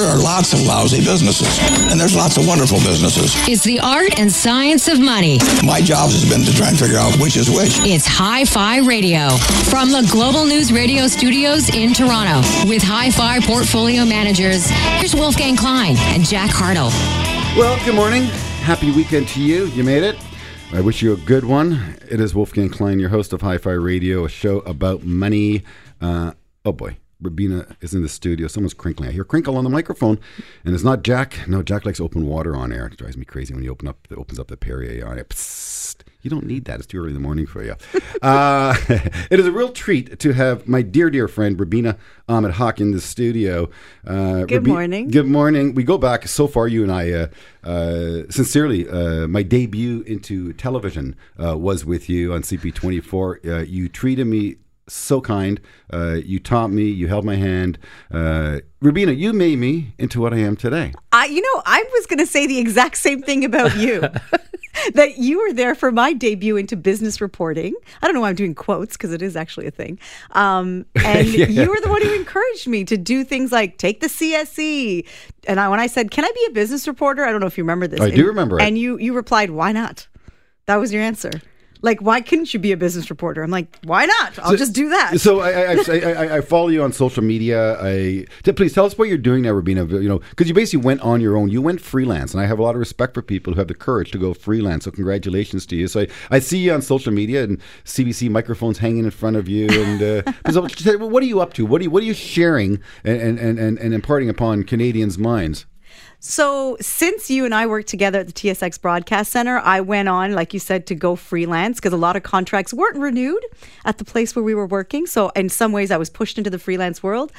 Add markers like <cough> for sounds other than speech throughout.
there are lots of lousy businesses, and there's lots of wonderful businesses. It's the art and science of money. My job has been to try and figure out which is which. It's Hi Fi Radio from the Global News Radio studios in Toronto with Hi Fi portfolio managers. Here's Wolfgang Klein and Jack Hartle. Well, good morning. Happy weekend to you. You made it. I wish you a good one. It is Wolfgang Klein, your host of Hi Fi Radio, a show about money. Uh, oh boy, Rubina is in the studio. Someone's crinkling. I hear crinkle on the microphone, and it's not Jack. No, Jack likes open water on air. It drives me crazy when he open up, it opens up the Perrier on it. Psst. You don't need that. It's too early in the morning for you. <laughs> Uh, <laughs> it is a real treat to have my dear, dear friend Rubina Ahmed Haque in the studio. Uh, good Rabi- morning. Good morning. We go back so far, you and I. Uh, uh sincerely, uh, my debut into television uh, was with you on CP24. you treated me so kind. Uh, you taught me. You held my hand. Uh, Rubina, you made me into what I am today. I, you know, I was going to say the exact same thing about you. <laughs> that you were there for my debut into business reporting. I don't know why I'm doing quotes because it is actually a thing. Um, <laughs> and yeah. you were the one who encouraged me to do things like take the CSC. And I, when I said, "Can I be a business reporter?" I don't know if you remember this. I and, do remember it. And you you replied, "Why not?" That was your answer like why couldn't you be a business reporter? I'm like why not? I'll so, just do that. so I, I, I, I, follow you on social media. I please tell us what you're doing now rubina you know because you basically went on your own. You went freelance and i have a lot of respect for people who have the courage to go freelance so congratulations to you. So i, I see you on social media and cbc microphones hanging in front of you and uh, <laughs> so what are you up to? What are you what are you sharing and, and, and, and imparting upon canadians minds so, since you and I worked together at the TSX Broadcast Center, I went on, like you said, to go freelance because a lot of contracts weren't renewed at the place where we were working. So, in some ways, I was pushed into the freelance world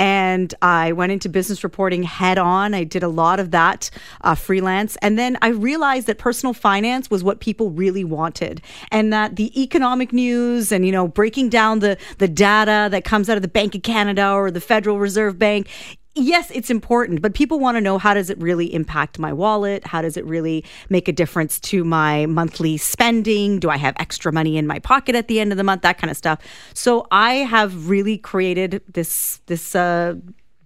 and I went into business reporting head on. I did a lot of that uh, freelance. And then I realized that personal finance was what people really wanted and that the economic news and, you know, breaking down the, the data that comes out of the Bank of Canada or the Federal Reserve Bank yes, it's important, but people want to know how does it really impact my wallet? How does it really make a difference to my monthly spending? Do I have extra money in my pocket at the end of the month? That kind of stuff. So I have really created this this uh,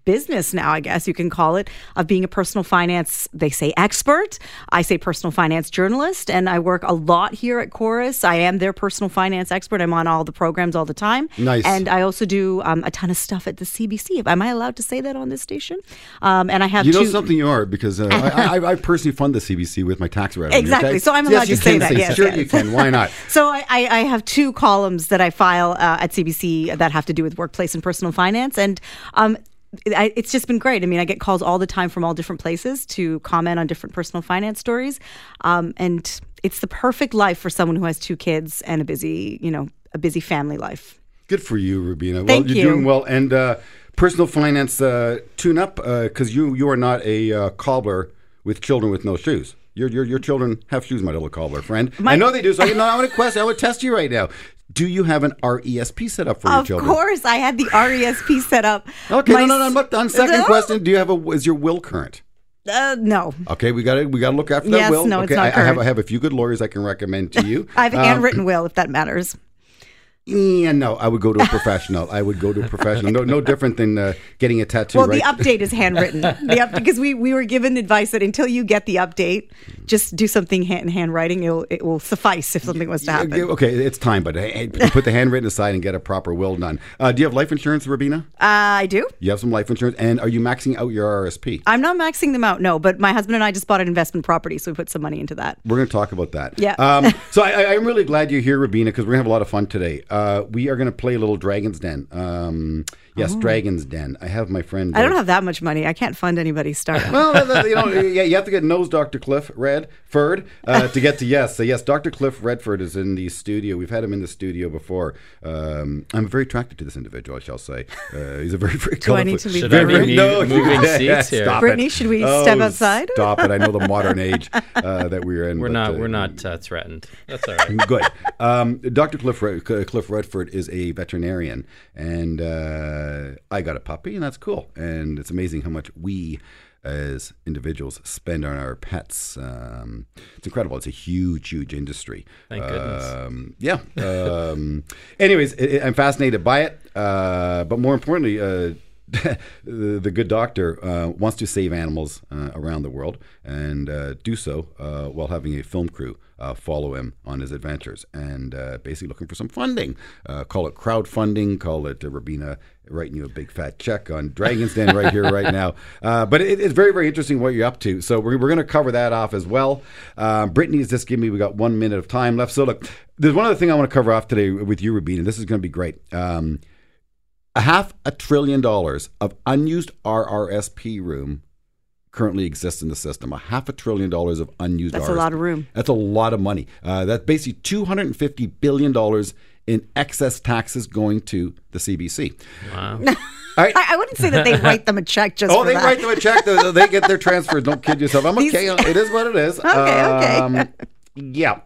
business now, I guess you can call it, of being a personal finance, they say expert. I say personal finance journalist, and I work a lot here at Corus. I am their personal finance expert. I'm on all the programs all the time. Nice. And I also do um, a ton of stuff at the CBC. Am I allowed to say that on this station? Um, and I have You know two- something you are, because uh, I, I, I, personally fund the CBC with my tax revenue. Exactly. Okay? So I'm allowed yes, to say that. Say, yes, sure, yes. you can. Why not? <laughs> so I, I, have two columns that I file uh, at CBC that have to do with workplace and personal finance. And um, it's just been great. I mean, I get calls all the time from all different places to comment on different personal finance stories, um, and it's the perfect life for someone who has two kids and a busy, you know, a busy family life. Good for you, Rubina. Thank well, you're you. doing well, and uh, personal finance uh, tune up because uh, you you are not a uh, cobbler with children with no shoes. Your, your, your children have shoes, my little cobbler friend. My, I know they do. So I, <laughs> no, I want to question. I want to test you right now. Do you have an RESP set up for your children? Of course, I had the RESP set up. Okay, My, no, no, no. On second no. question, do you have a? Is your will current? Uh, no. Okay, we got to we got to look after that yes, will. No, okay, it's not I, current. I have I have a few good lawyers I can recommend to you. <laughs> I have a um, handwritten will, if that matters. Yeah, no, I would go to a <laughs> professional. I would go to a professional. No, no different than uh, getting a tattoo. Well, right? the update is handwritten. the up, <laughs> because we, we were given advice that until you get the update, just do something hand, handwriting. It'll, it will suffice if something was to happen. Okay, it's time, but hey, put the handwritten aside and get a proper will done. Uh, do you have life insurance, Rubina? Uh, I do. You have some life insurance, and are you maxing out your RSP? I'm not maxing them out, no. But my husband and I just bought an investment property, so we put some money into that. We're going to talk about that. Yeah. Um, <laughs> so I, am really glad you're here, Rubina, because we're going to have a lot of fun today. Uh, we are going to play a little Dragon's Den. Um, yes, oh. Dragon's Den. I have my friend. I don't have that much money. I can't fund anybody's startup. <laughs> well, you know, <laughs> yeah, you have to get nose Dr. Cliff Redford uh, <laughs> to get to yes. So yes, Dr. Cliff Redford is in the studio. We've had him in the studio before. Um, I'm very attracted to this individual. I shall say uh, he's a very very. Do I need to leave? Should very, I be no, moving seats here? Stop Brittany, it. should we oh, step outside? Stop it! I know the modern age uh, that we're in. We're but, not. uh, we're not uh, threatened. That's all right. Good. Um, Dr. Cliff Cliff Redford is a veterinarian, and uh, I got a puppy, and that's cool. And it's amazing how much we as individuals spend on our pets. Um, it's incredible. It's a huge, huge industry. Thank goodness. Um, yeah. Um, <laughs> anyways, it, it, I'm fascinated by it. Uh, but more importantly, uh, the, <laughs> the good doctor uh, wants to save animals uh, around the world and uh, do so uh, while having a film crew uh, follow him on his adventures and uh, basically looking for some funding. Uh, call it crowdfunding, call it uh, Rubina writing you a big fat check on Dragon's Den right here, right now. <laughs> Uh, but it, it's very, very interesting what you're up to. So we're, we're going to cover that off as well. Um, Brittany's just giving me, we got one minute of time left. So look, there's one other thing I want to cover off today with you, Rubina. This is going to be great. Um, a half a trillion dollars of unused RRSP room currently exists in the system. A half a trillion dollars of unused. That's a lot of room. That's a lot of money. Uh, that's basically two hundred and fifty billion dollars in excess taxes going to the CBC. Wow. <laughs> I, I wouldn't say that they write them a check just Oh, for they that. write them a check. They, they get their transfers. Don't kid yourself. I'm okay. It is what it is. <laughs> Okay, okay. yeah.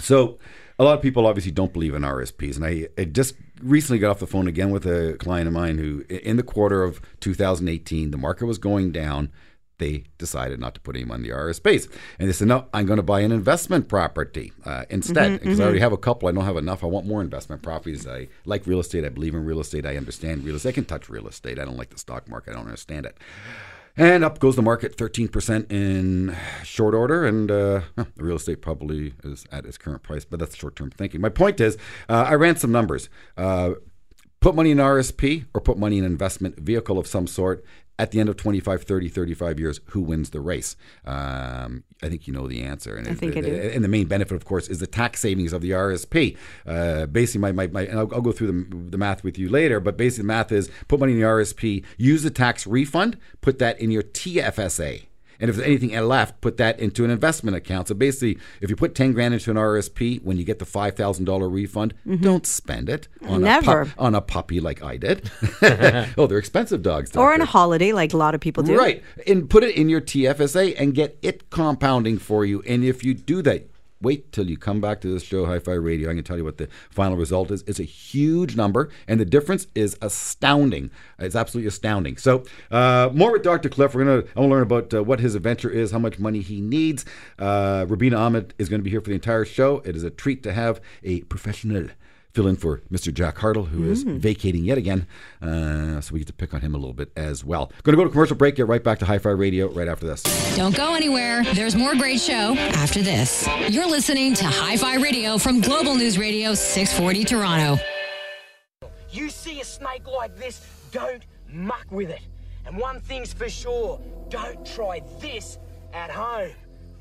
So a lot of people obviously don't believe in RSPs, and I, I just recently got off the phone again with a client of mine who, in the quarter of 2018, the market was going down. They decided not to put him on the RSPs, and they said, "No, I'm going to buy an investment property uh, instead because I already have a couple. I don't have enough. I want more investment properties. I like real estate. I believe in real estate. I understand real estate. I can touch real estate. I don't like the stock market. I don't understand it." And up goes the market 13% in short order. And uh, the real estate probably is at its current price, but that's short term thinking. My point is, uh, I ran some numbers. Uh, put money in RSP or put money in an investment vehicle of some sort. At the end of 25, 30, 35 years, who wins the race? Um, I think you know the answer. And I think the, I do. And the main benefit, of course, is the tax savings of the RSP. Uh, basically, my, my, my and I'll, I'll go through the, the math with you later, but basically, the math is put money in the RSP, use the tax refund, put that in your TFSA. And if there's anything left, put that into an investment account. So basically, if you put 10 grand into an RSP, when you get the $5,000 refund, mm-hmm. don't spend it on, A Never. on a puppy like I did. <laughs> <laughs> oh, they're expensive dogs. or on a holiday, like a lot of people do. Right. And put it in your TFSA and get it compounding for you. And if you do that, wait till you come back to this show, Hi Fi Radio. I can tell you what the final result is. It's a huge number, and the difference is astounding. It's absolutely astounding. So, uh, more with Dr. Cliff. We're to I want to learn about uh, what his adventure is, how much money he needs. Uh, Rubina Ahmed is going to be here for the entire show. It is a treat to have a professional fill in for Mr. Jack Hartle, who is vacating yet again. Uh, so we get to pick on him a little bit as well. Going to go to commercial break. Get right back to Hi Fi Radio right after this. Don't go anywhere. There's more great show after this. You're listening to Hi Fi Radio from Global News Radio 640 Toronto. You see a snake like this, don't muck with it. And one thing's for sure, don't try this at home.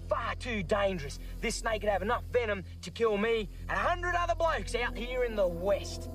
Far too dangerous. This snake could have enough venom to kill me and a hundred other blokes out here in the West.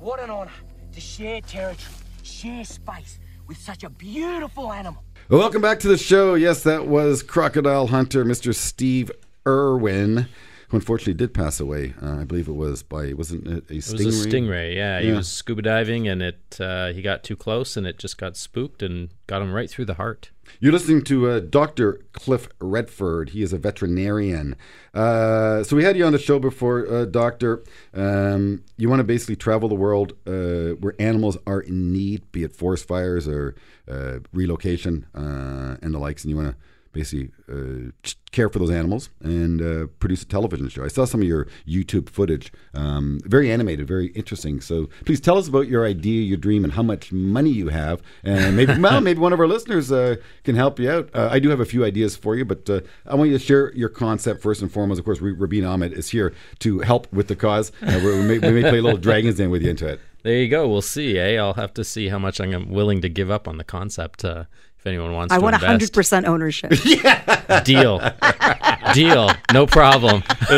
What an honour to share territory, share space with such a beautiful animal. Welcome back to the show. Yes, that was crocodile hunter Mr. Steve Irwin, who unfortunately did pass away. Uh, I believe it was by wasn't it a It stingray? It was a stingray. Yeah, he was scuba diving, and it uh, he got too close, and it just got spooked and got him right through the heart. You're listening to uh, Dr. Cliff Redford. He is a veterinarian. Uh, so we had you on the show before, uh, Doctor. Um, you want to basically travel the world uh, where animals are in need, be it forest fires or uh, relocation uh, and the likes, and you want to basically uh, care for those animals and uh, produce a television show. I saw some of your YouTube footage, um, very animated, very interesting. So please tell us about your idea, your dream, and how much money you have, and maybe <laughs> well, maybe one of our listeners uh, can help you out. Uh, I do have a few ideas for you, but uh, I want you to share your concept first and foremost. Of course, Ra- Rabin Ahmed is here to help with the cause. Uh, we, we may, we may play a little Dragons Den with you into it. There you go. We'll see. Eh? I'll have to see how much I'm willing to give up on the concept. Uh, if anyone wants to, I to want invest. hundred percent ownership. <laughs> yeah. deal, deal, no problem. <laughs>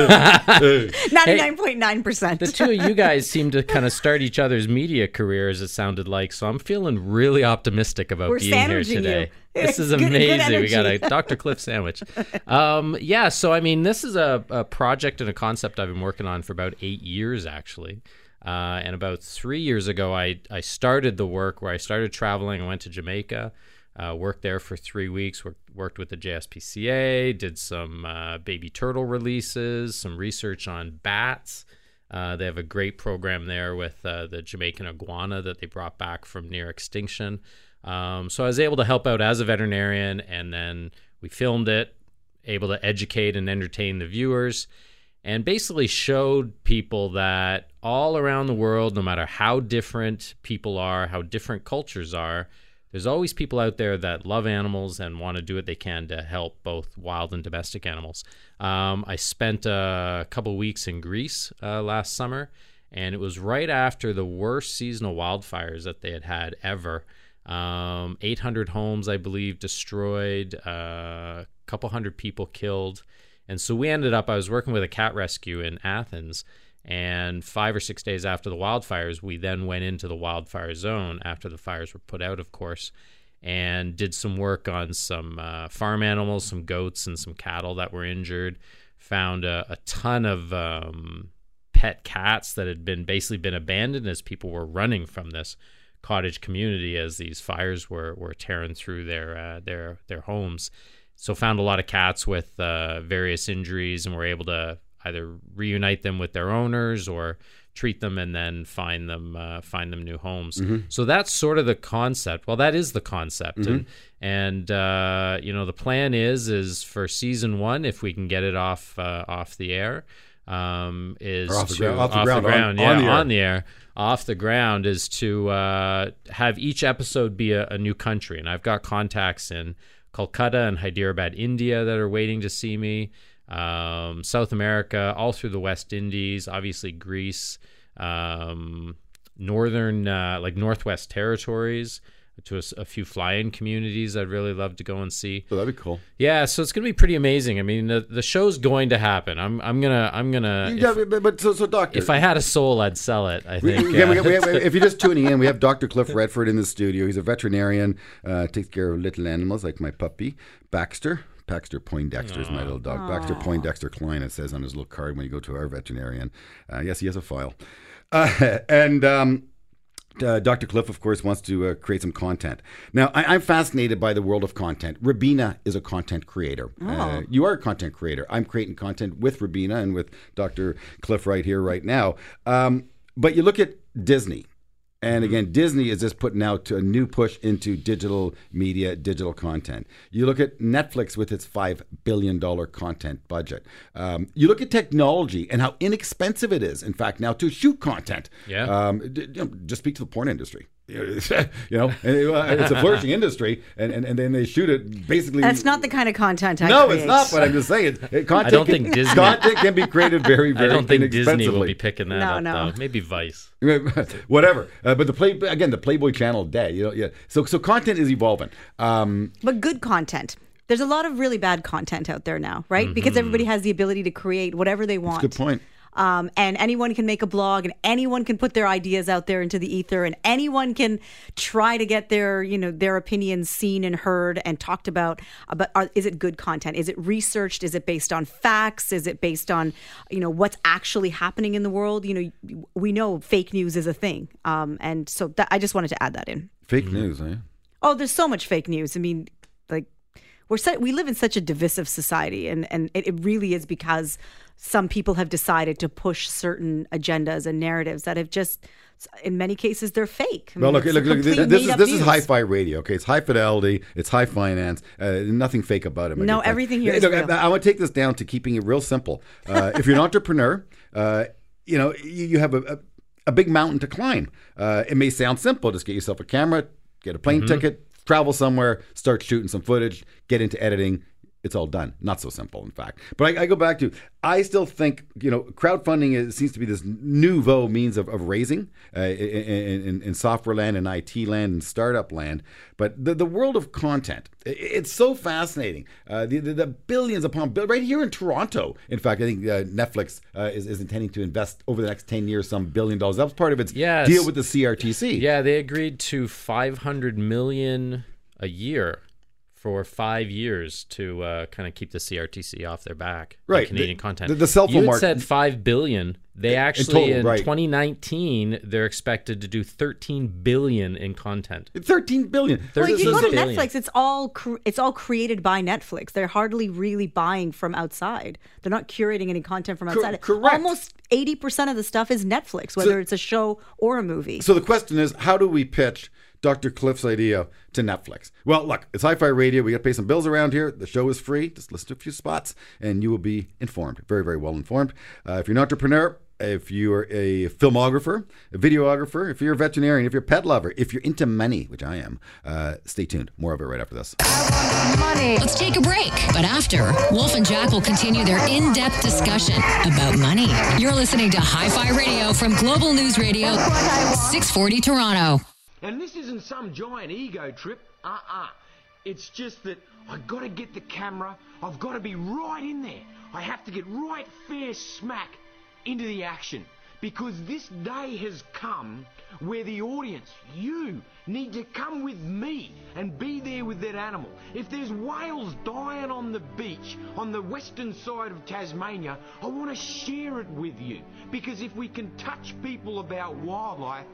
Ninety nine point nine percent. The two of you guys seem to kind of start each other's media careers. It sounded like so. I'm feeling really optimistic about We're being here sandwiching you. today. <laughs> This is Good- good amazing. we got a. Dr. Cliff sandwich. Um, yeah. So I mean, this is a, a project and a concept I've been working on for about eight years, actually. Uh, and about three years ago, I I started the work where I started traveling. I went to Jamaica. Uh, worked there for three weeks. Worked, with the JSPCA. Did some uh, baby turtle releases. Some research on bats. Uh, they have a great program there with uh, the Jamaican iguana that they brought back from near extinction. Um, so I was able to help out as a veterinarian, and then we filmed it, able to educate and entertain the viewers. and basically showed people that all around the world, no matter how different people are, how different cultures are, there's always people out there that love animals and want to do what they can to help both wild and domestic animals. Um, I spent a couple weeks in Greece uh, last summer, and it was right after the worst seasonal wildfires that they had had ever. Um, 800 homes, I believe, destroyed, uh, a couple hundred people killed. And so we ended up, I was working with a cat rescue in Athens. And five or six days after the wildfires, we then went into the wildfire zone after the fires were put out, of course, and did some work on some uh, farm animals, some goats, and some cattle that were injured. Found a, a ton of um, pet cats that had been basically been abandoned as people were running from this cottage community as these fires were, were tearing through their uh, their their homes. So found a lot of cats with uh, various injuries and were able to either reunite them with their owners or treat them and then find them uh, find them new homes. So that's sort of the concept. Well, that is the concept, and and uh, you know the plan is is for season one if we can get it off uh, off the air. Um, is Or off the to, ground- off the ground, on- yeah, on the air. on the air, off the ground, is to uh, have each episode be a, a new country. And I've got contacts in Kolkata and Hyderabad, India, that are waiting to see me. Um, South America, all through the West Indies, obviously Greece, um, northern, uh, like Northwest Territories, to a, a few fly-in communities I'd really love to go and see. So that'd be cool. Yeah, so it's gonna be pretty amazing. I mean, the, the show's going to happen. I'm I'm gonna I'm gonna. Yeah, If, but, but so, so doctor. if I had a soul, I'd sell it. I We- think. we- we- uh, we have- <laughs> if you're just tuning in, we have Dr. Cliff Redford in the studio. He's a veterinarian, uh, takes care of little animals like my puppy, Baxter. Baxter Poindexter is my little dog. Baxter Poindexter Klein, it says on his little card when you go to our veterinarian. Uh, yes, he has a file. Uh, <laughs> and um, uh, Dr. Cliff, of course, wants to uh, create some content. Now, I, I'm fascinated by the world of content. Rubina is a content creator. Uh, you are a content creator. I'm creating content with Rubina and with Dr. Cliff right here, right now. Um, but you look at Disney. And again, Disney is just putting out a new push into digital media, digital content. You look at Netflix with its $5 billion content budget. Um, you look at technology and how inexpensive it is, in fact, now to shoot content. Yeah. Um, d- you know, just speak to the porn industry. <laughs> you know, and it- uh, it's a flourishing industry, and, and, and then they shoot it basically. That's not the kind of content I No, create. it's not. But I'm just saying, it, it- content. I don't can, think Disney- content can be created very, <laughs> very I don't think Disney will be picking that No, up. no. Though. Maybe Vice. <laughs> whatever. Uh, but the play again, the Playboy Channel day. You know, yeah. So so content is evolving. Um, But good content. There's a lot of really bad content out there now, right? Because everybody has the ability to create whatever they want. good point. Um, and anyone can make a blog, and anyone can put their ideas out there into the ether, and anyone can try to get their, you know, their opinions seen and heard and talked about. Uh, But are, is it good content? Is it researched? Is it based on facts? Is it based on, you know, what's actually happening in the world? You know, we know fake news is a thing, um, and so that, I just wanted to add that in. Fake news, eh? Oh, there's so much fake news. I mean, like we're su- we live in such a divisive society, and and it, it really is because some people have decided to push certain agendas and narratives that have just, in many cases, they're fake. I Well, look, look, look. This, this is made-up this is news. hi-fi radio. Okay, it's high fidelity. It's high finance. Uh, nothing fake about it. No, good friend. everything here Hey, is look, real. I, I want to take this down to keeping it real simple. Uh, if you're an entrepreneur, uh, you know you, you have a, a, a big mountain to climb. Uh, it may sound simple. Just get yourself a camera, get a plane ticket, travel somewhere, start shooting some footage, get into editing. It's all done. Not so simple, in fact. But I, I go back to, I still think, you know, crowdfunding is, seems to be this nouveau means of, of raising uh, in, in, in software land and IT land and startup land. But the, the world of content, it's so fascinating. Uh, the, the, the billions upon billions, right here in Toronto. In fact, I think uh, Netflix uh, is, is intending to invest over the next 10 years some billion dollars. That was part of its Yes. deal with the CRTC. Yeah, they agreed to 500 million a year for five years to uh, kind of keep the CRTC off their back. in Right. Canadian The- content. the- the cell phone you had market- said five billion. They actually total, in right. 2019 they're expected to do 13 billion in content. 13 billion. Well, if you go to billion. Netflix, it's all cr- it's all created by Netflix. They're hardly really buying from outside. They're not curating any content from Cor- outside. correct. Almost eighty percent of the stuff is Netflix, whether it's a show or a movie. So the question is, how do we pitch Dr. Cliff's idea to Netflix? Well, look, it's Hi Fi Radio. We got to pay some bills around here. The show is free. Just listen to a few spots and you will be informed. Very, very well informed. Uh, if you're an entrepreneur, if you're a filmographer, a videographer, if you're a veterinarian, if you're a pet lover, if you're into money, which I am, uh, stay tuned. More of it right after this. Money. Let's take a break. But after, Wolf and Jack will continue their in depth discussion about money. You're listening to Hi Fi Radio from Global News Radio, 640 Toronto. And this isn't some giant ego trip. Uh-uh. It's just that I've gotta get the camera. I've gotta be right in there. I have to get right fair smack into the action. Because this day has come where the audience, you, need to come with me and be there with that animal. If there's whales dying on the beach on the western side of Tasmania, I want to share it with you. Because if we can touch people about wildlife,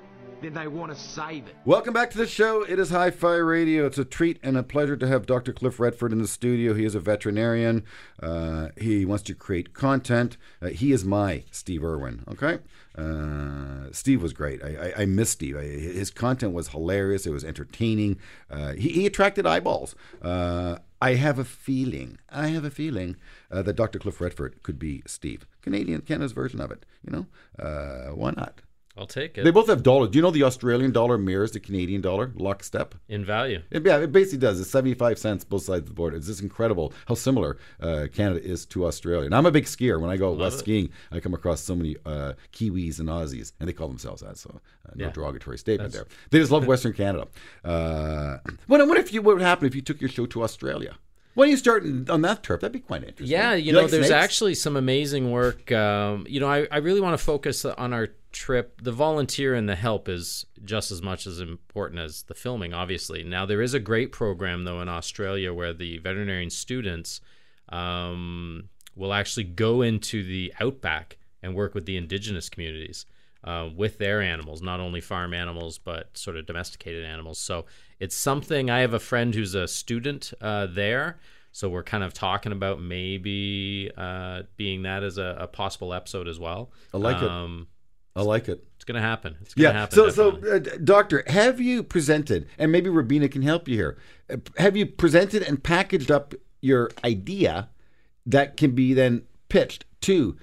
then they want to save it. Welcome back to the show. It is Hi Fi Radio. It's a treat and a pleasure to have Dr. Cliff Redford in the studio. He is a veterinarian. Uh, he wants to create content. Uh, he is my Steve Irwin, okay? Uh, Steve was great. I, I, I miss Steve. I, his content was hilarious. It was entertaining. Uh, he, he attracted eyeballs. Uh, I have a feeling, I have a feeling uh, that Dr. Cliff Redford could be Steve. Canadian, Canada's version of it. You know, why not? I'll take it They both have dollars. Do you know the Australian dollar mirrors the Canadian dollar lockstep? in value. It, yeah, it basically does. It's 75 cents both sides of the border. It's just incredible how similar uh, Canada is to Australia. And I'm a big skier. When I go west it. skiing, I come across so many uh, Kiwis and Aussies, and they call themselves that. So uh, no Yeah. derogatory statement there. They just love <laughs> Western Canada. Uh, what, what if you? What would happen if you took your show to Australia? Why don't you start on that turf? That'd be quite interesting. Yeah, you, You know, like there's snakes? actually some amazing work. Um, you know, I, I really want to focus on our trip. The volunteer and the help is just as much as important as the filming, obviously. Now, there is a great program, though, in Australia where the veterinarian students um, will actually go into the outback and work with the indigenous communities. Uh, with their animals, not only farm animals, but sort of domesticated animals. So it's something. I have a friend who's a student uh, there. So we're kind of talking about maybe uh, being that as a, a possible episode as well. I like it. I like it. It's going to happen. It's going to Yeah. happen. So, so uh, doctor, have you presented, and maybe Rubina can help you here. uh, Have you presented and packaged up your idea that can be then pitched to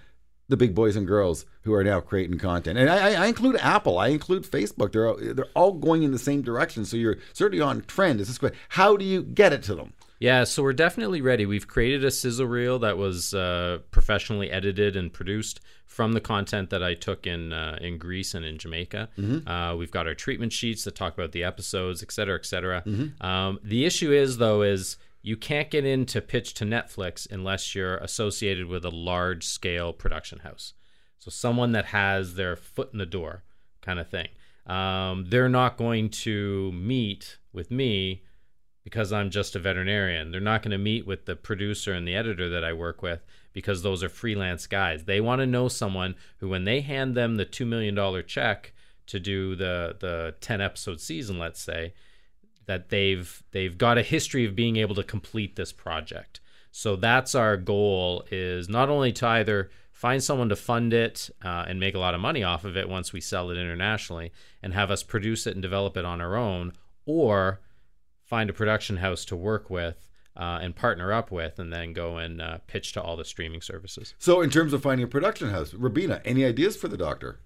the big boys and girls who are now creating content? And I, I- include Apple, I include Facebook. They're all, they're all going in the same direction. So you're certainly on trend. Is This is great. How do you get it to them? Yeah, so we're definitely ready. We've created a sizzle reel that was uh, professionally edited and produced from the content that I took in uh, in Greece and in Jamaica. Uh, we've got our treatment sheets that talk about the episodes, et cetera, et cetera. Um, the issue is though is you can't get into pitch to Netflix unless you're associated with a large scale production house. So someone that has their foot in the door, kind of thing. Um, they're not going to meet with me because I'm just a veterinarian. They're not going to meet with the producer and the editor that I work with because those are freelance guys. They want to know someone who, when they hand them the $2 million check to do the, the 10 episode season, let's say, that they've they've got a history of being able to complete this project. So that's our goal is not only to either find someone to fund it uh, and make a lot of money off of it once we sell it internationally and have us produce it and develop it on our own, or find a production house to work with uh, and partner up with, and then go and uh, pitch to all the streaming services. So, in terms of finding a production house, Rubina, any ideas for the doctor?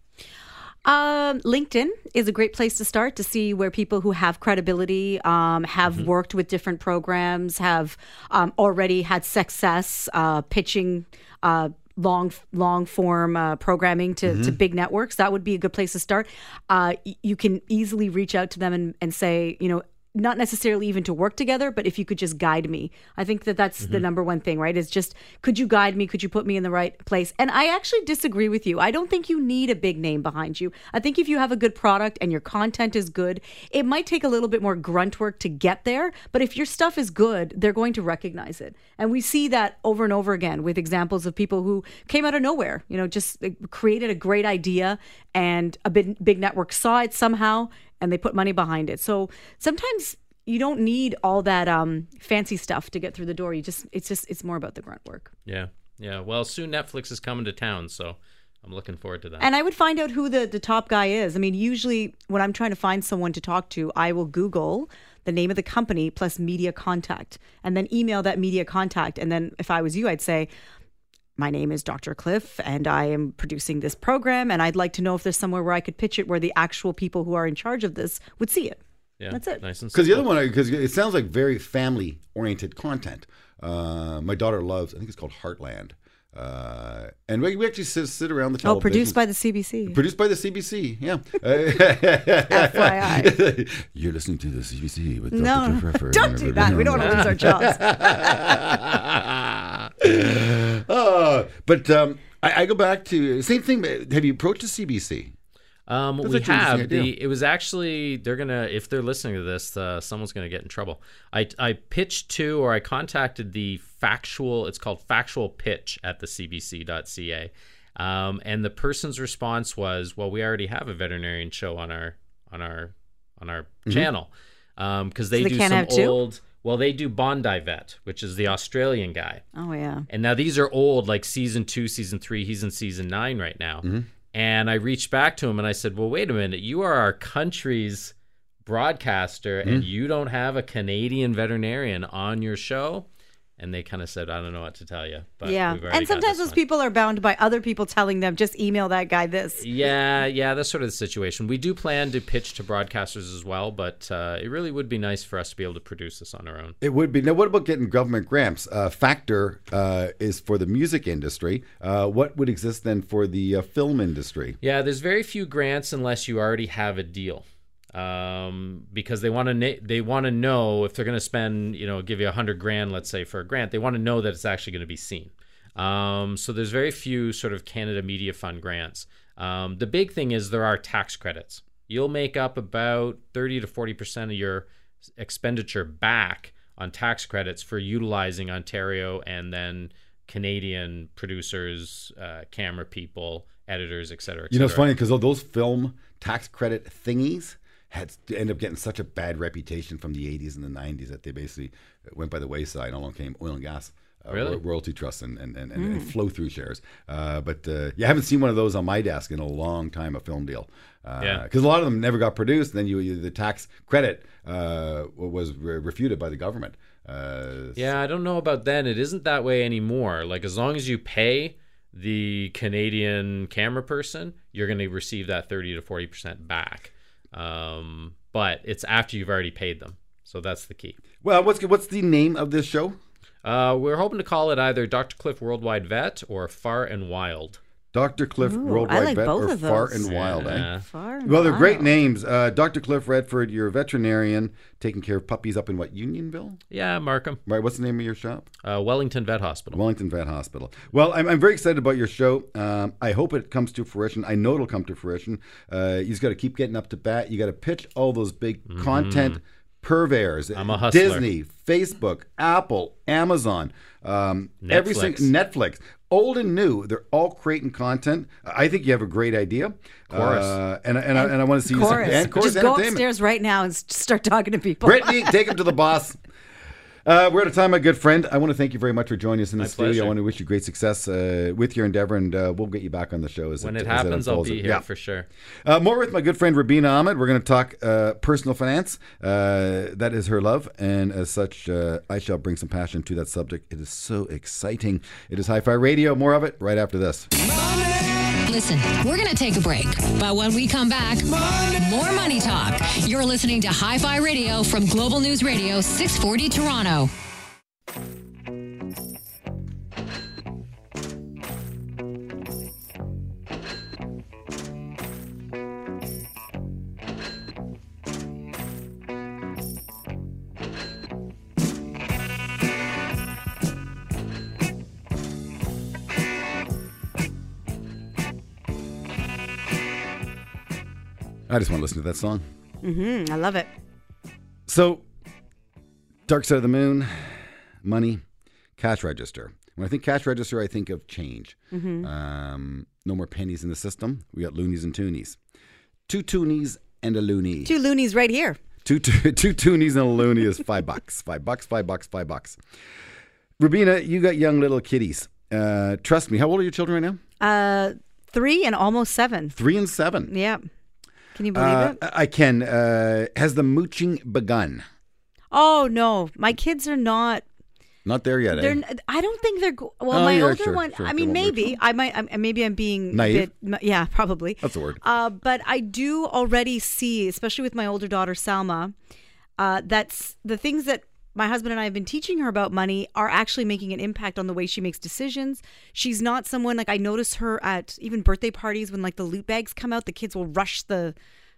Um, LinkedIn is a great place to start to see where people who have credibility, um, have worked with different programs, have um, already had success uh, pitching. Uh, long long form uh, programming to, to big networks that would be a good place to start uh, y- you can easily reach out to them and, and say you know not necessarily even to work together, but if you could just guide me. I think that that's the mm-hmm. number one thing, right? Is just could you guide me? Could you put me in the right place? And I actually disagree with you. I don't think you need a big name behind you. I think if you have a good product and your content is good, it might take a little bit more grunt work to get there, but if your stuff is good, they're going to recognize it. And we see that over and over again with examples of people who came out of nowhere, you know, just eh, created a great idea and a big, big network saw it somehow and they put money behind it. So sometimes you don't need all that um, fancy stuff to get through the door. You just it's just it's more about the grunt work. Yeah, yeah. Well, soon Netflix is coming to town, so I'm looking forward to that. And I would find out who the, the top guy is. I mean, usually when I'm trying to find someone to talk to, I will Google the name of the company plus media contact and then email that media contact. And then if I was you, I'd say, my name is Dr. Cliff and I am producing this program and I'd like to know if there's somewhere where I could pitch it where the actual people who are in charge of this would see it. yeah, that's it. Nice and Because the other one, because it sounds like very family oriented content. Uh, my daughter loves, I think it's called Heartland. Uh, and we, we actually sit, sit around the table. Oh, produced by the CBC. Produced by the CBC, yeah. <laughs> FYI. You're listening to the CBC with No, Dr. Cliff Raffer. don't do that. We don't want to lose our jobs. <laughs> oh, but um, I, I go back to same thing. Have you approached the CBC? Um, we have the. It was actually they're gonna if they're listening to this, uh, someone's gonna get in trouble. I I pitched to or I contacted the factual. It's called factual pitch at the CBC.ca, um, and the person's response was, "Well, we already have a veterinarian show on our on our on our Mm-hmm. channel because they they do some old." Well, they do Bondi Vet, which is the Australian guy. Oh, yeah. And now these are old, like season two, season three. He's in season nine right now. And I reached back to him and I said, Well, wait a minute. You are our country's broadcaster and you don't have a Canadian veterinarian on your show. And they kind of said, I don't know what to tell you. But yeah. And sometimes those one." people are bound by other people telling them, just email that guy this. Yeah, yeah, that's sort of the situation. We do plan to pitch to broadcasters as well, but uh, it really would be nice for us to be able to produce this on our own. It would be. Now, what about getting government grants? Uh, Factor uh, is for the music industry. Uh, what would exist then for the uh, film industry? Yeah, there's very few grants unless you already have a deal, um, because they want to na- they want to know if they're going to spend you know give you a hundred grand let's say for a grant they want to know that it's actually going to be seen. Um, so there's very few sort of Canada Media Fund grants. Um, the big thing is there are tax credits. You'll make up about thirty to forty percent of your expenditure back on tax credits for utilizing Ontario and then Canadian producers, uh, camera people, editors, et cetera. et You know, it's funny because those film tax credit thingies had to end up getting such a bad reputation from the 80s and the 90s that they basically went by the wayside. Along came oil and gas. Uh, Really? ro- royalty trusts and and, and, and, and flow through shares, uh, but uh, you haven't seen one of those on my desk in a long time. A film deal, uh, Yeah. because a lot of them never got produced. And then you, you the tax credit uh, was re- refuted by the government. Uh, Yeah, I don't know about then. It isn't that way anymore. Like as long as you pay the Canadian camera person, you're going to receive that 30 to 40% back. Um, but it's after you've already paid them. So that's the key. Well, what's what's the name of this show? Uh, we're hoping to call it either Dr. Cliff Worldwide Vet or Far and Wild. Dr. Cliff Ooh, Worldwide I like Vet both or of Far and Wild, eh? Far and Well, they're great wild. names. Uh, Dr. Cliff Redford, you're a veterinarian taking care of puppies up in what, Unionville? Yeah, Markham. Right, what's the name of your shop? Uh, Wellington Vet Hospital. Wellington Vet Hospital. Well, I'm, I'm very excited about your show. Um, I hope it comes to fruition. I know it'll come to fruition. Uh, you just got to keep getting up to bat. You got to pitch all those big content purveyors. Mm-hmm. I'm a hustler. Disney, Facebook, Apple, Amazon, um, every Netflix. sing- Netflix. Old and new, they're all creating content. I think you have a great idea. Corus. Uh, and, and, I, and I want to see Corus. you. And Corus Just go upstairs right now and start talking to people. Brittany, take him to the boss. <laughs> Uh, we're out of time, my good friend. I want to thank you very much for joining us in the My studio. pleasure. I want to wish you great success uh, with your endeavor, and uh, we'll get you back on the show as When it, it as happens, I'll unfolds. be here Yeah. for sure. Uh, more with my good friend Rubina Ahmed. We're going to talk uh, personal finance. Uh, that is her love, and as such, uh, I shall bring some passion to that subject. It is so exciting. It is Hi-Fi Radio. More of it right after this. Listen, we're going to take a break. But when we come back, more money talk. You're listening to Hi Fi Radio from Global News Radio 640 Toronto. I just want to listen to that song. Mm-hmm. I love it. So, Dark Side of the Moon, money, cash register. When I think cash register, I think of change. Mm-hmm. Um, no more pennies in the system. We got loonies and toonies. Two toonies and a loony. Two loonies right here. Two, two, <laughs> two toonies and a loony is five bucks. Five bucks, five bucks, five bucks. Rubina, you got young little kitties. Uh, trust me. How old are your children right now? Uh, Three and almost seven. Three and seven. Yeah. Can you believe Uh, it? I can. Uh, has the mooching begun? Oh no, my kids are not. Not there yet. They're. Eh? I don't think they're. go- Well, Oh, my yeah, older sure, one. sure. I mean, maybe I might. I'm, maybe I'm being Naive? A bit, yeah, probably. That's the word. Uh, but I do already see, especially with my older daughter Salma, uh, that's the things that my husband and I have been teaching her about money are actually making an impact on the way she makes decisions. She's not someone like I notice her at even birthday parties when like the loot bags come out, the kids will rush the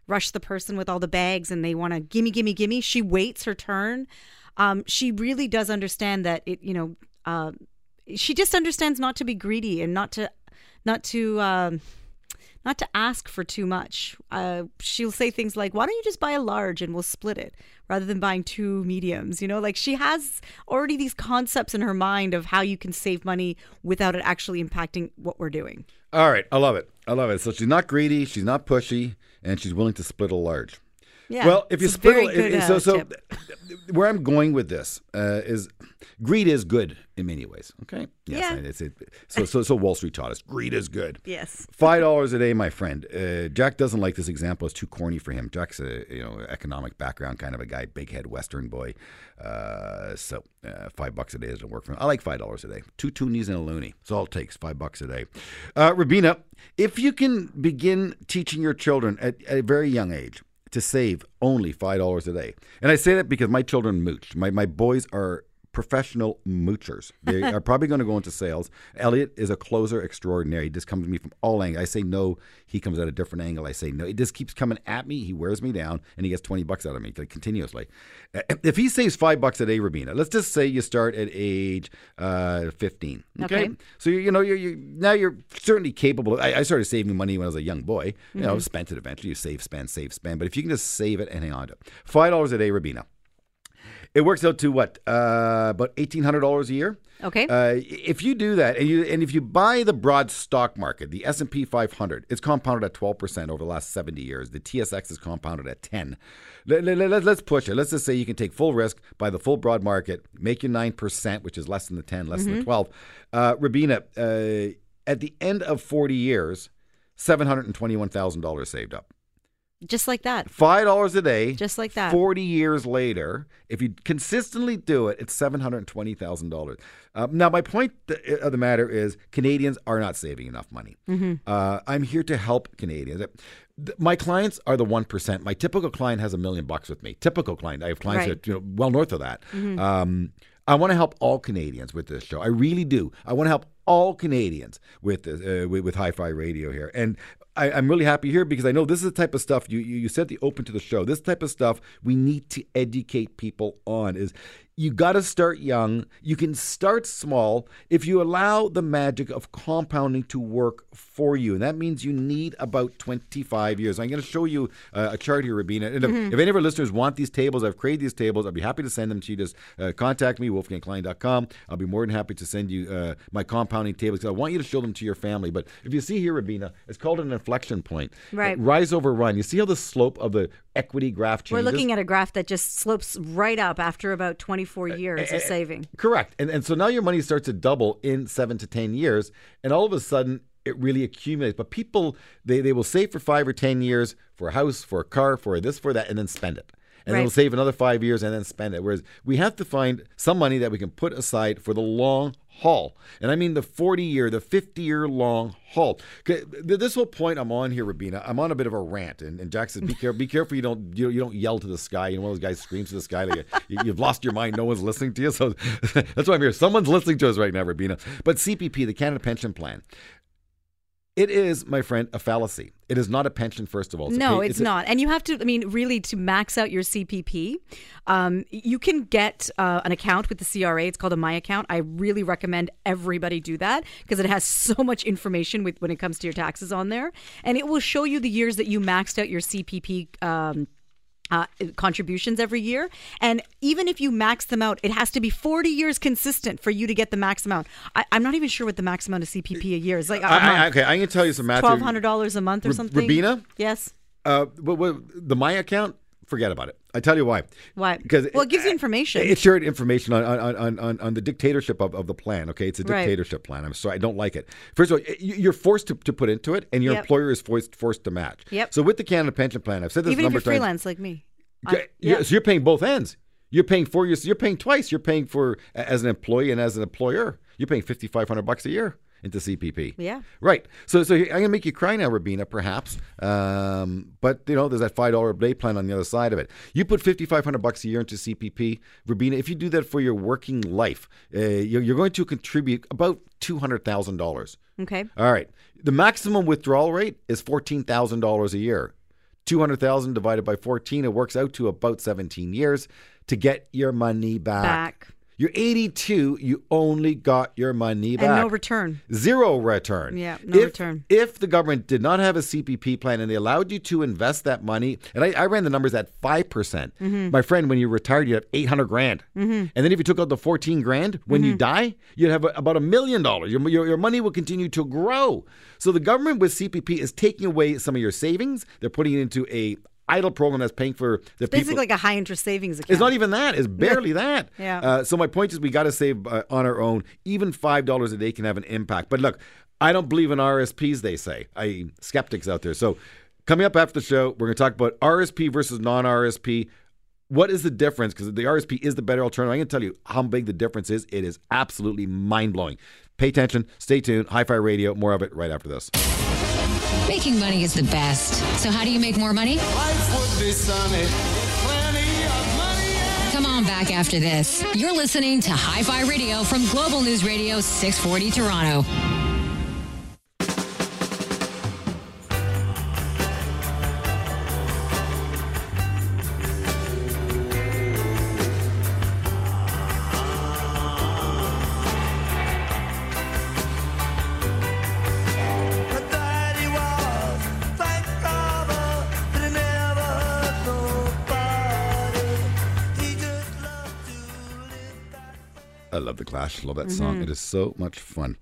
rush the person with all the bags and they want to gimme gimme gimme. She waits her turn. Um, she really does understand that it, you know, uh, she just understands not to be greedy and not to not to um, not to ask for too much. Uh, she'll say things like, "Why don't you just buy a large and we'll split it rather than buying two mediums?" You know, like she has already these concepts in her mind of how you can save money without it actually impacting what we're doing. All right, I love it. I love it. So she's not greedy, she's not pushy, and she's willing to split a large. Yeah. Well, if you split, good, if- so uh, so tip. <laughs> where I'm going with this uh, is greed is good in many ways. Okay, Yeah. it's it. So so so Wall Street taught us greed is good. Yes. Five dollars a day, my friend. Uh, Jack doesn't like this example; it's too corny for him. Jack's a you know economic background kind of a guy, big head Western boy. Uh, so uh, five bucks a day doesn't work for him. I like five dollars a day. Two toonies and a loony. That's all it takes. Five bucks a day. Uh, Rubina, if you can begin teaching your children at, at a very young age to save only five dollars a day, and I say that because my children mooch. My my boys are professional moochers. They <laughs> are probably going to go into sales. Elliot is a closer extraordinary. He just comes to me from all angles. I say no, he comes at a different angle. I say no. He just keeps coming at me. He wears me down, and he gets twenty bucks out of me continuously. If he saves five bucks a day, Rubina, let's just say you start at age uh, fifteen. Okay, Okay. so you you know you're, you now you're certainly capable. I, I started saving money when I was a young boy. You know, spent it eventually. You save, spend, save, spend. But if you can just save it and hang on to it, five dollars a day, Rubina. It works out to what? Uh, about eighteen hundred dollars a year. Okay. Uh, if you do that, and you and if you buy the broad stock market, the S and P 500, it's compounded at 12 percent over the last 70 years. The TSX is compounded at 10. Let, let, us push it. Let's just say you can take full risk, buy the full broad market, make your nine percent, which is less than the 10, less than the 12. Uh, Rubina, uh, at the end of 40 years, seven hundred and twenty-one thousand dollars saved up. Just like that. Five dollars a day, Just like that. Forty years later, if you consistently do it, it's seven hundred twenty thousand dollars. Uh, now, my point th- of the matter is, Canadians are not saving enough money. Mm-hmm. Uh, I'm here to help Canadians. My clients are the one percent. My typical client has a million bucks with me. Typical client. I have clients Right. that you know well north of that. Um, I want to help all Canadians with this show. I really do. I want to help all Canadians with this, uh, with, with Hi-Fi Radio here, and I, I'm really happy here because I know this is the type of stuff you, you you said the open to the show. This type of stuff we need to educate people on. Is you got to start young. You can start small if you allow the magic of compounding to work for you, and that means you need about 25 years. I'm going to show you uh, a chart here, Rubina. And if, if any of our listeners want these tables, I've created these tables. I'd be happy to send them to you. Just uh, contact me, wolfgangklein.com. I'll be more than happy to send you uh, my compounding tables. 'cause I want you to show them to your family. But if you see here, Rubina, it's called an inflection point. Right. Uh, rise over run. You see how the slope of the equity graph changes? We're looking at a graph that just slopes right up after about 24 years of saving. Correct. And and so now your money starts to double in seven to ten years, and all of a sudden it really accumulates. But people they, they will save for five or ten years for a house, for a car, for this, for that, and then spend it. And Right. they'll save another five years and then spend it. Whereas we have to find some money that we can put aside for the long haul. And I mean the 40 year, the 50 year long haul. This whole point I'm on here, Rubina, I'm on a bit of a rant. And, and Jack says, be careful, be careful you don't you, you don't yell to the sky. You know, one of those guys screams to the sky like <laughs> you, you've lost your mind, no one's listening to you. So <laughs> that's why I'm here. Someone's listening to us right now, Rubina. But CPP, the Canada Pension Plan, it is, my friend, a fallacy. It is not a pension, first of all. a No, pay- it's, a- not. And you have to, I mean, really, to max out your CPP, um, you can get uh, an account with the CRA. It's called a My Account. I really recommend everybody do that because it has <laughs> so much information with when it comes to your taxes on there, and it will show you the years that you maxed out your CPP. Um, uh, contributions every year. And even if you max them out, it has to be 40 years consistent for you to get the max amount. I, I'm not even sure what the max amount of CPP a year is. Like I, I, month. okay, going to tell you some math. $1,200 a month or Ra- something. Rubina? Yes. Uh, what, what, the My account, forget about it. I tell you why. Why? Because Well, it gives you information. It shared information on on, on, on, on the dictatorship of, of the plan. Okay, it's a Right. dictatorship plan. I'm sorry, I don't like it. First of all, you- you're forced to, to put into it, and your Yep. employer is forced forced to match. Yep. So with the Canada Pension Plan, I've said this Even if number you're of times. freelance like me. I- yeah. So you're paying both ends. You're paying for your, You're paying twice. You're paying for as an employee and as an employer. You're paying fifty five hundred bucks a year into CPP. Yeah. Right. So, so I'm gonna make you cry now, Rubina, perhaps. Um, but you know, there's that five dollar a day plan on the other side of it. You put fifty five hundred bucks a year into CPP, Rubina. If you do that for your working life, uh, you're, you're going to contribute about two hundred thousand dollars. Okay. All right. The maximum withdrawal rate is fourteen thousand dollars a year. Two hundred thousand divided by fourteen, it works out to about seventeen years to get your money back. Back. You're 82. You only got your money back. And no return. Zero return. Yeah, no if, return. If the government did not have a CPP plan and they allowed you to invest that money, and I, I ran the numbers at 5%. percent Mm-hmm. My friend, when you retired, you have 800 grand. And then if you took out the 14 grand, when Mm-hmm. you die, you'd have a, about a million dollars. Your, your, your money will continue to grow. So the government with CPP is taking away some of your savings. They're putting it into a idle program that's paying for the Basically people. like a high interest savings account. It's not even that. It's barely that. Yeah. Uh, so my point is, we got to save uh, on our own. Even five dollars a day can have an impact. But look, I don't believe in RSPs. They say I skeptics out there. So coming up after the show, we're going to talk about RSP versus non-RSP. What is the difference? Because the RSP is the better alternative. I'm going to tell you how big the difference is. It is absolutely mind blowing. Pay attention. Stay tuned. Hi-Fi Radio. More of it right after this. Making money is the best. So, how do you make more money? Life would be sunny. Plenty of money. Come on back after this. You're listening to Hi Fi Radio from Global News Radio 640 Toronto. I love the Clash. Love that song. It is so much fun.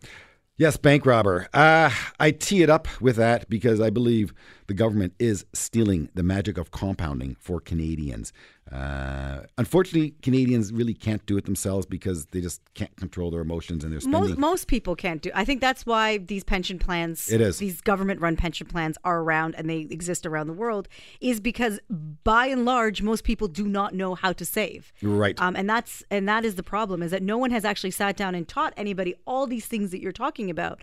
Yes, bank robber. Uh, I tee it up with that because I believe the government is stealing the magic of compounding for Canadians. Uh, unfortunately, Canadians really can't do it themselves because they just can't control their emotions and their spending. Most, most people can't do. I think that's why these pension plans, It is. these government-run pension plans, are around and they exist around the world, is because by and large, most people do not know how to save. Right. Um, and that's and that is the problem is that no one has actually sat down and taught anybody all these things that you're talking about.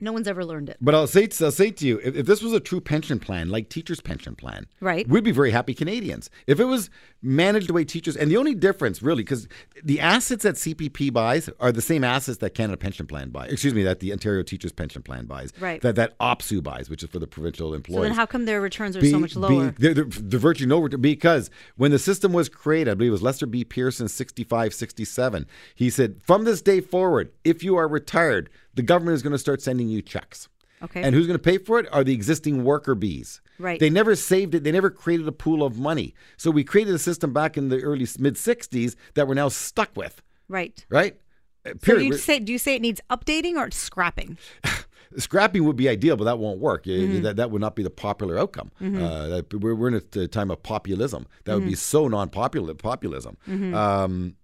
No one's ever learned it. But I'll say, I'll say to you, if, if this was a true pension plan, like teachers' pension plan, Right. we'd be very happy Canadians. If it was managed the way teachers, and the only difference really, because the assets that CPP buys are the same assets that Canada Pension Plan buys. Excuse me, that the Ontario Teachers Pension Plan buys. Right. That that OPSEU buys, which is for the provincial employees. So then, how come their returns are Be- so much be- lower? they're, they're, they're virtually no return because when the system was created, I believe it was Lester B. Pearson, 65, 67, he said, from this day forward, if you are retired, the government is going to start sending you checks. Okay. And who's going to pay for it are the existing worker bees. Right. They never saved it. They never created a pool of money. So we created a system back in the early mid 60s that we're now stuck with. right. Right? Uh, So do you say do you say it needs updating or scrapping? <laughs> scrapping would be ideal, but that won't work. Mm-hmm. That that would not be the popular outcome. Uh, we're, we're in a time of populism. That would be Mm-hmm. so non-popular populism. Um,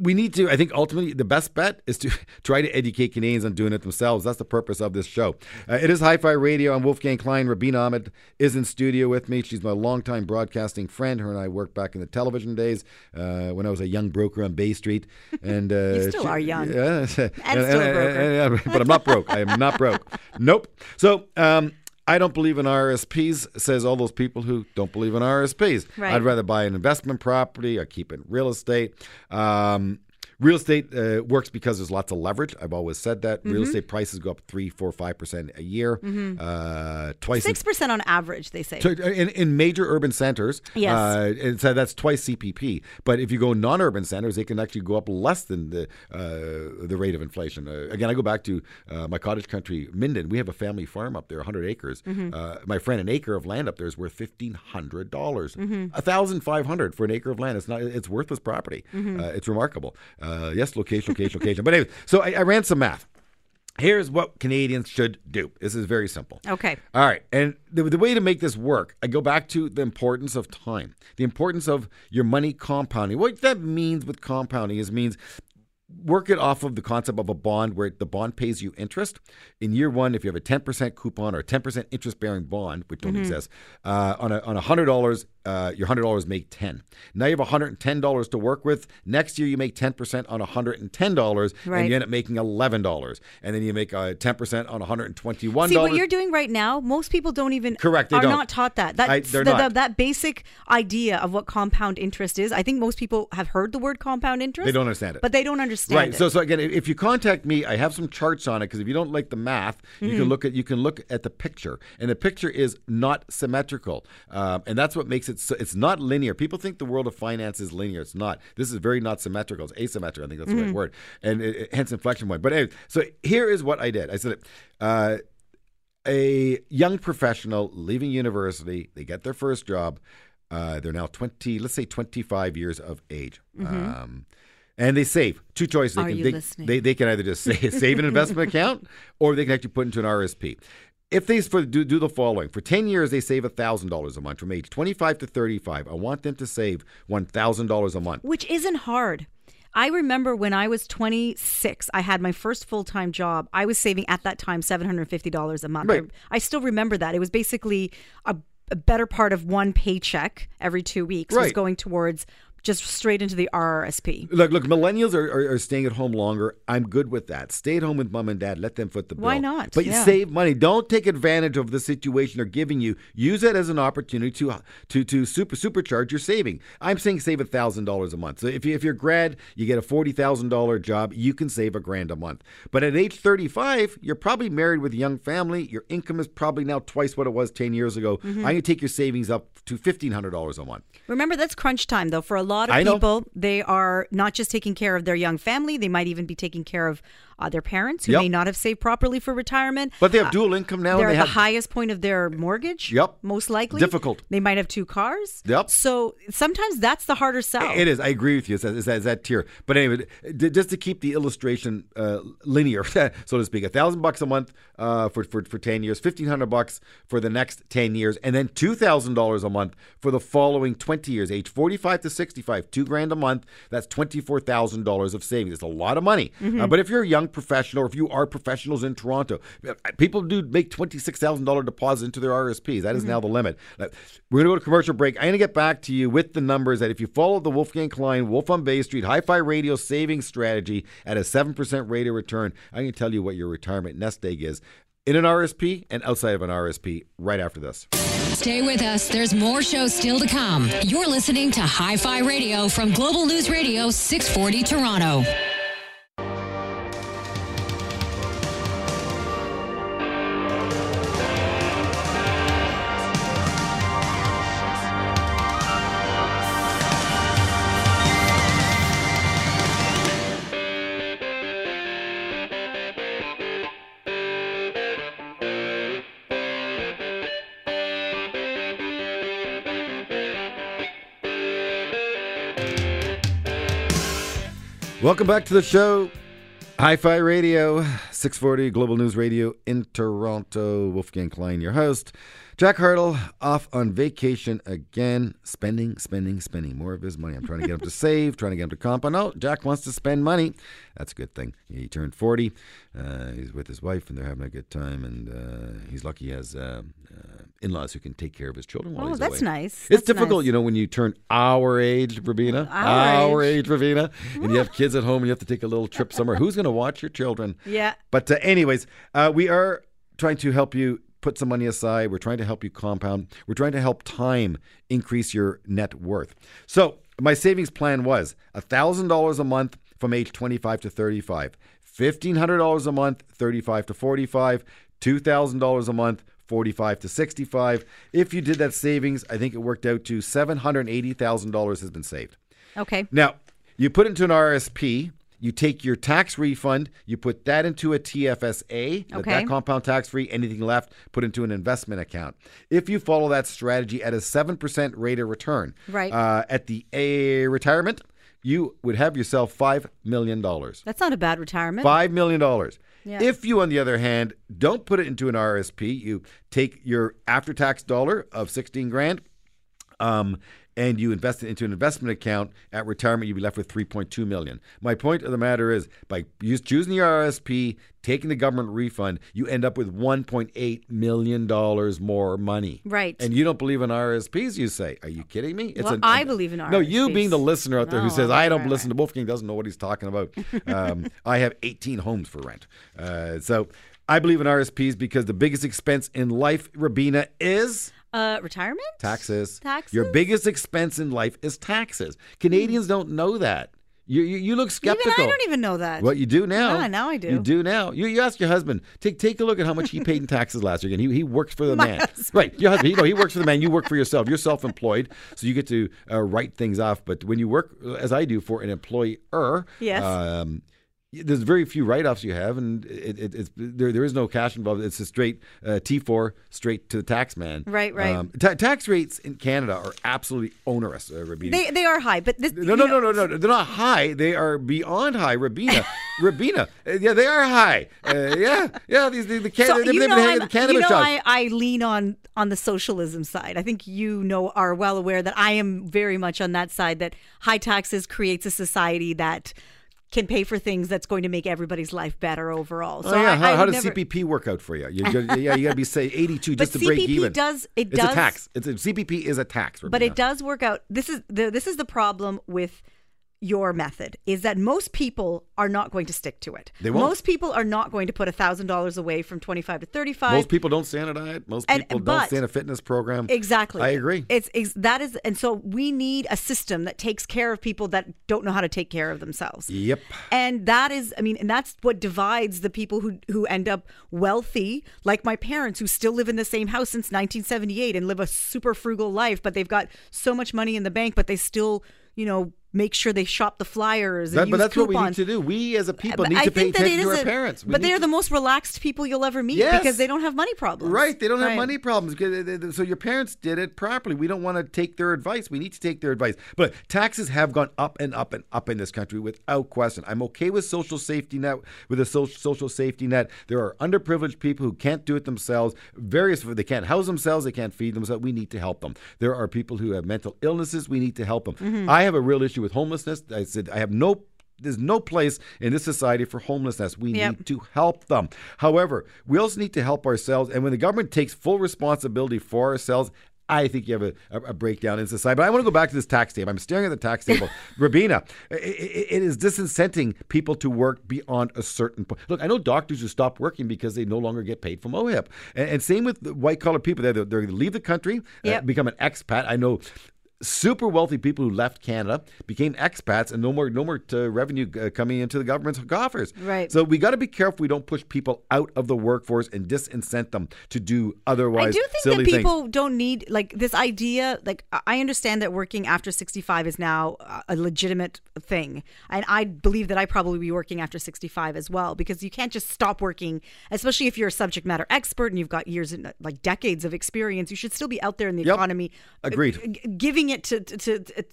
we need to. I think ultimately the best bet is to <laughs> try to educate Canadians on doing it themselves. That's the purpose of this show. Uh, it is Hi-Fi Radio. I'm Wolfgang Klein. Rubina Ahmed is in studio with me. She's my longtime broadcasting friend. Her and I worked back in the television days uh, when I was a young broker on Bay Street. And uh, <laughs> You still are young. <laughs> Yeah, and, still a broker. but I'm not broke. I am not broke. Nope. So um, I don't believe in RSPs, says all those people who don't believe in RSPs. Right. I'd rather buy an investment property or keep it in real estate. Um, Real estate uh, works because there's lots of leverage. I've always said that. Mm-hmm. Real estate prices go up three, four, five percent a year, uh, twice. Six percent on average, they say. in, in major urban centers, Yes. uh, and so that's twice CPP. But if you go non-urban centers, they can actually go up less than the uh, the rate of inflation. Uh, again, I go back to uh, my cottage country, Minden. We have a family farm up there, 100 acres. Mm-hmm. Uh, my friend, an acre of land up there is worth fifteen hundred dollars, Mm-hmm. thousand five hundred for an acre of land. It's not. It's worthless property. Mm-hmm. Uh, it's remarkable. Uh, yes, location, location, location. But anyway, so I, I ran some math. Here's what Canadians should do. This is very simple. Okay. All right. And the, the way to make this work, I go back to the importance of time, the importance of your money compounding. What that means with compounding is means work it off of the concept of a bond where the bond pays you interest. In year one, if you have a 10% coupon or a 10% interest bearing bond, which don't exist, uh, on a on $100, uh, your $100 make 10. Now you have $110 to work with. Next year, you make 10% on $110 Right. and you end up making $11. And then you make uh, 10% on $121. See what you're doing right now. Most people don't even Correct, they are don't. not taught that. That I- they're the- not. the- that basic idea of what compound interest is. I think most people have heard the word compound interest. They don't understand it. but they don't understand Right. it. So, so again, if you contact me, I have some charts on it because if you don't like the math, you Mm-hmm. can look at you can look at the picture, and the picture is not symmetrical, um, and that's what makes it. So, it's not linear. People think the world of finance is linear. It's not. This is very not symmetrical. It's asymmetrical. I think that's the Mm-hmm. right word, and it, it- hence inflection point. But anyway, so here is what I did. I said. Uh, a young professional leaving university, they get their first job. Uh, they're now 20, let's say 25 years of age. Um, and they save. Two choices. They. Are can, you they, listening? They, they can either just save, <laughs> save an investment account or they can actually put into an RSP. If they for, do, do the following, for 10 years, they save $1,000 a month from age 25 to 35. I want them to save $1,000 a month. which isn't hard. I remember when I was 26, I had my first full time job. I was saving at that time $750 a month. Right. I, I still remember that. It was basically a, a better part of one paycheck every two weeks was going towards just straight into the RRSP. Look, look, millennials are, are, are staying at home longer. I'm good with that. Stay at home with mom and dad. Let them foot the bill. Why not? But Yeah. save money. Don't take advantage of the situation they're giving you. Use it as an opportunity to to to super supercharge your saving. I'm saying save a thousand dollars a month. So if you, if you're grad, you get a forty thousand dollar job, you can save a grand a month. But at age 35, you're probably married with a young family. Your income is probably now twice what it was 10 years ago. Mm-hmm. I'm going to take your savings up to $1,500 a month. Remember, that's crunch time, though. For a lot of people, they are not just taking care of their young family, they might even be taking care of uh, their parents who Yep. may not have saved properly for retirement. But they have Uh, dual income now. They're and at they the highest point of their mortgage. Yep. Most likely. Difficult. They might have two cars. Yep. So sometimes that's the harder sell. It is. I agree with you. It's that, it's it's that tier. But anyway, d- just to keep the illustration uh, linear, <laughs> so to speak, a thousand bucks a month uh, for, for for ten years, fifteen hundred bucks for the next ten years, and then two thousand dollars a month for the following twenty years, age forty-five to sixty-five, two grand a month. That's twenty-four thousand dollars of savings. It's a lot of money. Uh, but if you're a young professional, or if you are professionals in Toronto, people do make twenty-six thousand dollar deposits into their RSPs. That is mm-hmm. now the limit. We're going to go to commercial break. I'm going to get back to you with the numbers that if you follow the Wolfgang Klein Wolf on Bay Street Hi-Fi Radio savings strategy at a 7% rate of return, I can tell you what your retirement nest egg is in an RSP and outside of an RSP right after this. Stay with us. There's more shows still to come. You're listening to Hi Fi Radio from Global News Radio 640 Toronto. Welcome back to the show. Hi-Fi Radio, 640 Global News Radio in Toronto. Wolfgang Klein, your host. Jack Hartle off on vacation again, spending, spending, spending more of his money. I'm trying to get him to save, trying to get him to compound. Oh, Jack wants to spend money. That's a good thing. He turned 40. Uh, he's with his wife, and they're having a good time. And uh, he's lucky he has uh, uh, in-laws who can take care of his children while Oh, he's that's nice. It's That's difficult, nice. you know, when you turn our age, Rubina, Our age, Ravina, and you have <laughs> kids at home and you have to take a little trip somewhere. Who's going to watch your children? Yeah. But, uh, anyways, uh, we are trying to help you put some money aside. We're trying to help you compound. We're trying to help time increase your net worth. So, my savings plan was $1,000 a month from age 25 to 35, $1,500 a month, 35 to 45, $2,000 a month, 45 to 65. If you did that savings, I think it worked out to $780,000 has been saved. Okay. Now, you put into an RSP, you take your tax refund, you put that into a TFSA, Okay. that compound tax free, anything left, put into an investment account. If you follow that strategy at a 7% rate of return, Right. uh, at the A retirement, you would have yourself five million dollars. That's not a bad retirement. Five million dollars. Yeah. If you, on the other hand, don't put it into an RSP, you take your after-tax dollar of sixteen grand, um, and you invest it into an investment account at retirement, you'd be left with three point two million. My point of the matter is, by choosing your RSP, taking the government refund, you end up with one point eight million dollars more money. Right. And you don't believe in RSPs? You say? Are you kidding me? It's Well, I believe in RSPs. No, you being the listener out there who No, says I don't right, listen to Wolfgang doesn't know what he's talking about. Um, <laughs> I have 18 homes for rent. Uh, so I believe in RSPs because the biggest expense in life, Rubina, is Uh, retirement? taxes. Taxes? Your biggest expense in life is taxes. Canadians don't know that. You, you, you look skeptical. Even I don't even know that. What you do now? Yeah, now I do. You do now. You, you ask your husband. Take take a look at how much he paid in taxes last year. Again, he, he works for the <laughs> My man. husband. Right, your husband. You know, he works for the man. You work for yourself. You're self-employed, so you get to uh, write things off. But when you work, uh, as I do, for an employer, Yes. um, there's very few write-offs you have, and it, it, it's there. There is no cash involved. It's a straight uh, T4 straight to the tax man. Right, right. Um, ta- tax rates in Canada are absolutely onerous. Uh, Rubina. They they are high, but this No, you no, no, no, no. They're not high. They are beyond high. Rubina, <laughs> Rubina. Uh, yeah, they are high. Uh, yeah, yeah. These the, the, can- So, they've you know, the cannabis you know. I, I lean on on the socialism side. I think you know are well aware that I am very much on that side. That high taxes creates a society that can pay for things that's going to make everybody's life better overall. Oh, so oh yeah, I, how, I how does never- CPP work out for you? you gotta- yeah, you got to be say eighty-two just to break CPP even. does- it does. it's does- a tax. It's a CPP is a tax. but it does work out. This is the this is the problem with your method is that most people are not going to stick to it. They won't. Most people are not going to put thousand dollars away from twenty five to thirty five. Most people don't stay on a diet. Most And- people don't but- stay in a fitness program. Exactly. I agree. It's, it's that is, and so we need a system that takes care of people that don't know how to take care of themselves. Yep. And that is, I mean, and that's what divides the people who who end up wealthy, like my parents, who still live in the same house since 1978 and live a super frugal life, but they've got so much money in the bank, but they still, you know, make sure they shop the flyers and That- use but that's what we need coupons. to do. We as a people need I to pay think that it attention to our a- parents. We but they're to- the most relaxed people you'll ever meet Yes. because they don't have money problems. Right, they don't have money problems. 'cause they- they- So your parents did it properly. We don't want to take their advice. We need to take their advice. But taxes have gone up and up and up in this country without question. I'm okay with social safety net, with a social social safety net. There are underprivileged people who can't do it themselves. Various they can't house themselves, they can't feed themselves. We need to help them. There are people who have mental illnesses. We need to help them. Mm-hmm. I have a real issue with homelessness. I said I have no there's no place in this society for homelessness. We Yep. need to help them. However, we also need to help ourselves. And when the government takes full responsibility for ourselves, I think you have a, a, breakdown in society. But I want to go back to this tax table. I'm staring at the tax table. <laughs> Rubina, i- i- it is disincenting people to work beyond a certain point. Look, I know doctors who stop working because they no longer get paid from OHIP. And, and same with white collar people. They're, they're going to leave the country, uh, become an expat. I know super wealthy people who left Canada became expats and no more no more uh, revenue uh, coming into the government's coffers. Right. So we got to be careful we don't push people out of the workforce and disincent them to do otherwise I do think that things. people don't need like this idea. Like I- understand that working after sixty-five is now a- legitimate thing, and I believe that I probably be working after sixty-five as well because you can't just stop working, especially if you're a subject matter expert and you've got years and like decades of experience. You should still be out there in the Yep. economy, uh, Agreed. g- it to, to, to,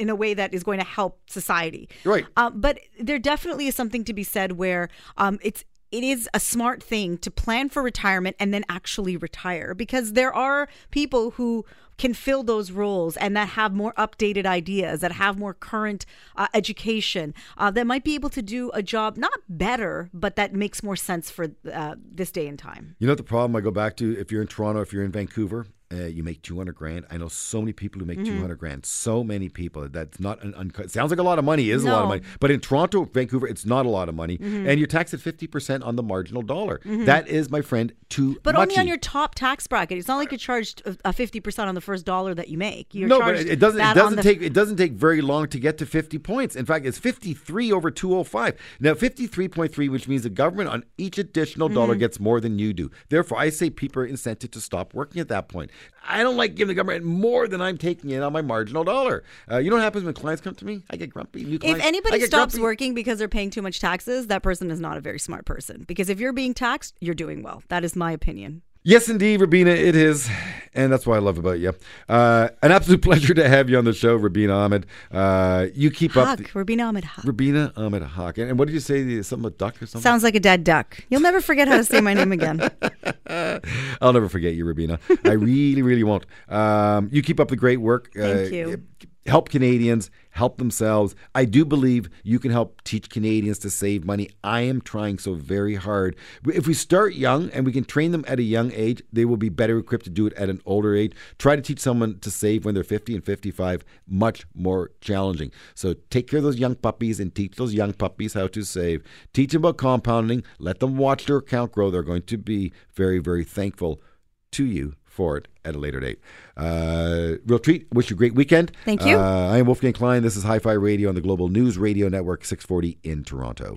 in a way that is going to help society. Right. Um, but there definitely is something to be said where um, it's it is a smart thing to plan for retirement and then actually retire because there are people who can fill those roles and that have more updated ideas that have more current uh, education uh, that might be able to do a job not better but that makes more sense for uh, this day and time You know the problem I go back to? If you're in Toronto, if you're in Vancouver, uh, you make 200 grand. I know so many people who make Mm-hmm. 200 grand. So many people. That's not an uncut. Sounds like a lot of money. Is a lot of Mm-hmm. money. But in Toronto, Vancouver, it's not a lot of money. And you're taxed at 50% on the marginal dollar. That is, my friend, too but only on your top tax bracket it's not like you're charged a a 50% on the first dollar that you make you're no, but it it doesn't. It doesn't take. It doesn't take very long to get to fifty points. In fact, it's fifty three over two hundred five. Now, fifty three point three, which means the government on each additional Mm-hmm. dollar gets more than you do. Therefore, I say people are incented to stop working at that point. I don't like giving the government more than I'm taking in on my marginal dollar. Uh, you know what happens when clients come to me? I get grumpy. New If anybody stops grumpy. working because they're paying too much taxes, that person is not a very smart person. Because if you're being taxed, you're doing well. That is my opinion. Yes, indeed, Rubina, it is. And that's what I love about you. Uh, an absolute <laughs> pleasure to have you on the show, Rubina Ahmed. Uh, you keep up. The, Rubina Ahmed Huck. Rubina Ahmed Haque. And, and what did you say? Something about duck or something? Sounds like a dead duck. You'll never forget how to say my name again. <laughs> I'll never forget you, Rubina. I really, really won't. Um, you keep up the great work. Thank Uh, you. Help Canadians help themselves. I do believe you can help teach Canadians to save money. I am trying so very hard. If we start young and we can train them at a young age, they will be better equipped to do it at an older age. Try to teach someone to save when they're 50 and 55, much more challenging. So take care of those young puppies and teach those young puppies how to save. Teach them about compounding. Let them watch their account grow. They're going to be very, very thankful to you for it at a later date. Uh, real treat. Wish you a great weekend. Thank you. Uh, I am Wolfgang Klein. This is Hi Fi Radio on the Global News Radio Network 640 in Toronto.